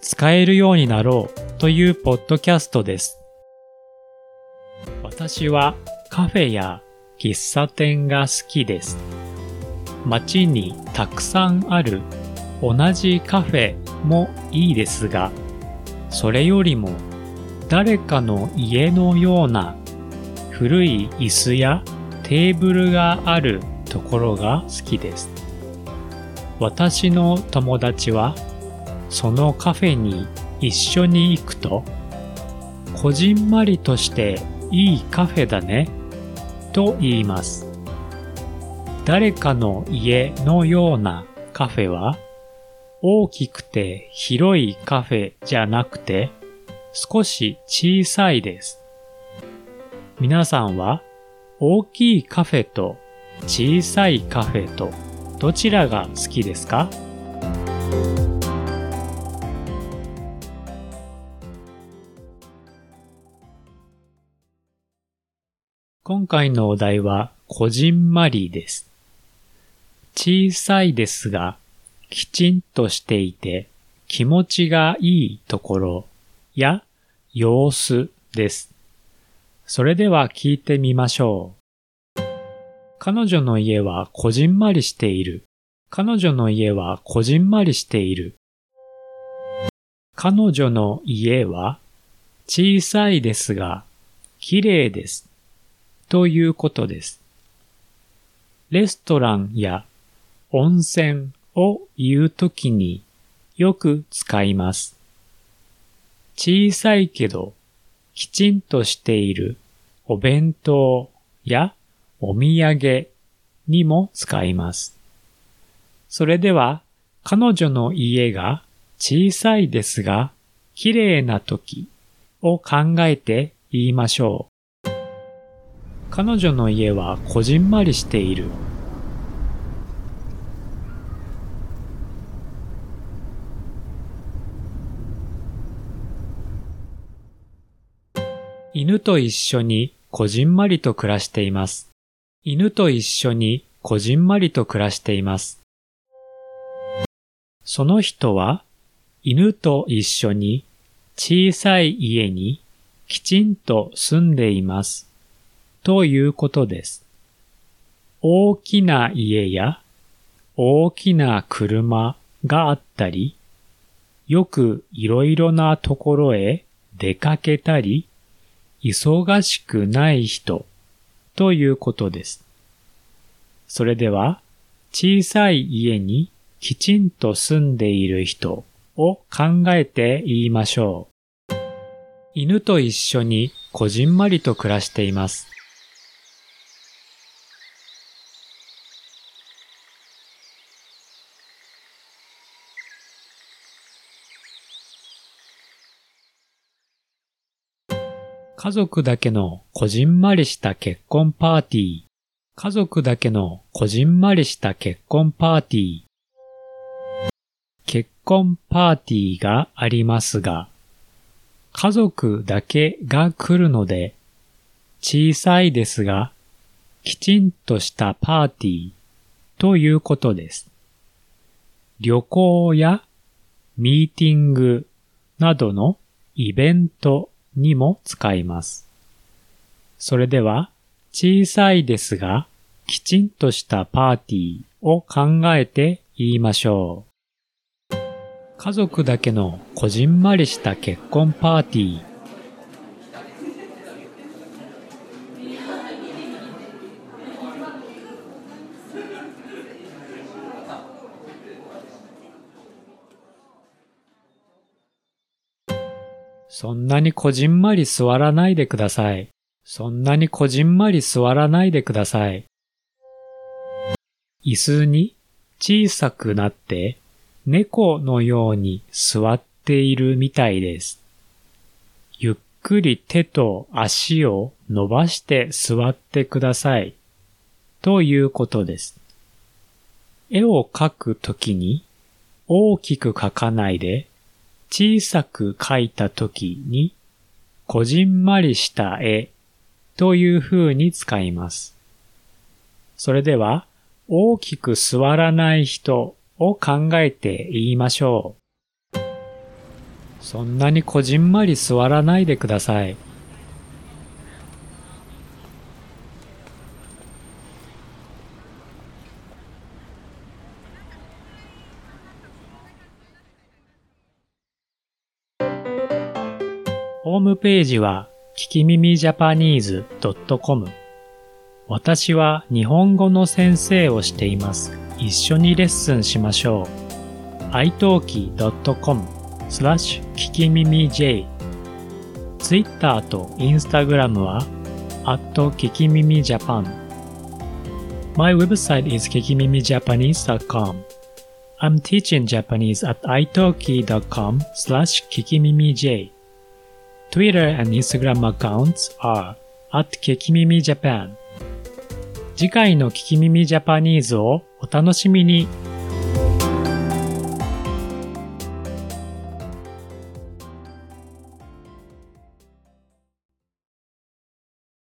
使えるようになろうというポッドキャストです。私はカフェや喫茶店が好きです。街にたくさんある同じカフェもいいですが、それよりも誰かの家のような古い椅子やテーブルがあるところが好きです。私の友達はそのカフェに一緒に行くと、こじんまりとしていいカフェだね、と言います。誰かの家のようなカフェは、大きくて広いカフェじゃなくて、少し小さいです。皆さんは、大きいカフェと小さいカフェとどちらが好きですか？今回のお題は、こじんまりです。小さいですが、きちんとしていて、気持ちがいいところや様子です。それでは聞いてみましょう。彼女の家はこじんまりしている。彼女の家はこじんまりしている。彼女の家は小さいですが、綺麗です。ということです。レストランや温泉を言うときによく使います。小さいけどきちんとしているお弁当やお土産にも使います。それでは彼女の家が小さいですが綺麗な時を考えて言いましょう。彼女の家はこじんまりしている。犬と一緒にこじんまりと暮らしています。犬と一緒にこじんまりと暮らしています。その人は犬と一緒に小さい家にきちんと住んでいます。ということです。大きな家や大きな車があったり、よくいろいろなところへ出かけたり、忙しくない人ということです。それでは、小さい家にきちんと住んでいる人を考えて言いましょう。犬と一緒にこじんまりと暮らしています。家族だけのこじんまりした結婚パーティー。家族だけのこじんまりした結婚パーティー。結婚パーティーがありますが、家族だけが来るので、小さいですが、きちんとしたパーティーということです。旅行やミーティングなどのイベントにも使います。それでは、小さいですが、きちんとしたパーティーを考えて言いましょう。家族だけのこじんまりした結婚パーティー。そんなにこじんまり座らないでください。そんなにこじんまり座らないでください。椅子に小さくなって猫のように座っているみたいです。ゆっくり手と足を伸ばして座ってください。ということです。絵を描くときに大きく描かないで小さく描いた時にこじんまりした絵という風に使います。それでは大きく座らない人を考えて言いましょう。そんなにこじんまり座らないでください。ホームページは、聞き耳ジャパニーズ .com 私は日本語の先生をしています。一緒にレッスンしましょう。italki.com スラッシュ聞き耳 J Twitter と Instagram は at 聞き耳 Japan My website is kikimimijapanese.com I'm teaching Japanese at italki.com slash kikimimij Twitter and Instagram accounts are at kikimimijapan 次回の聞き耳ジャパニーズをお楽しみに。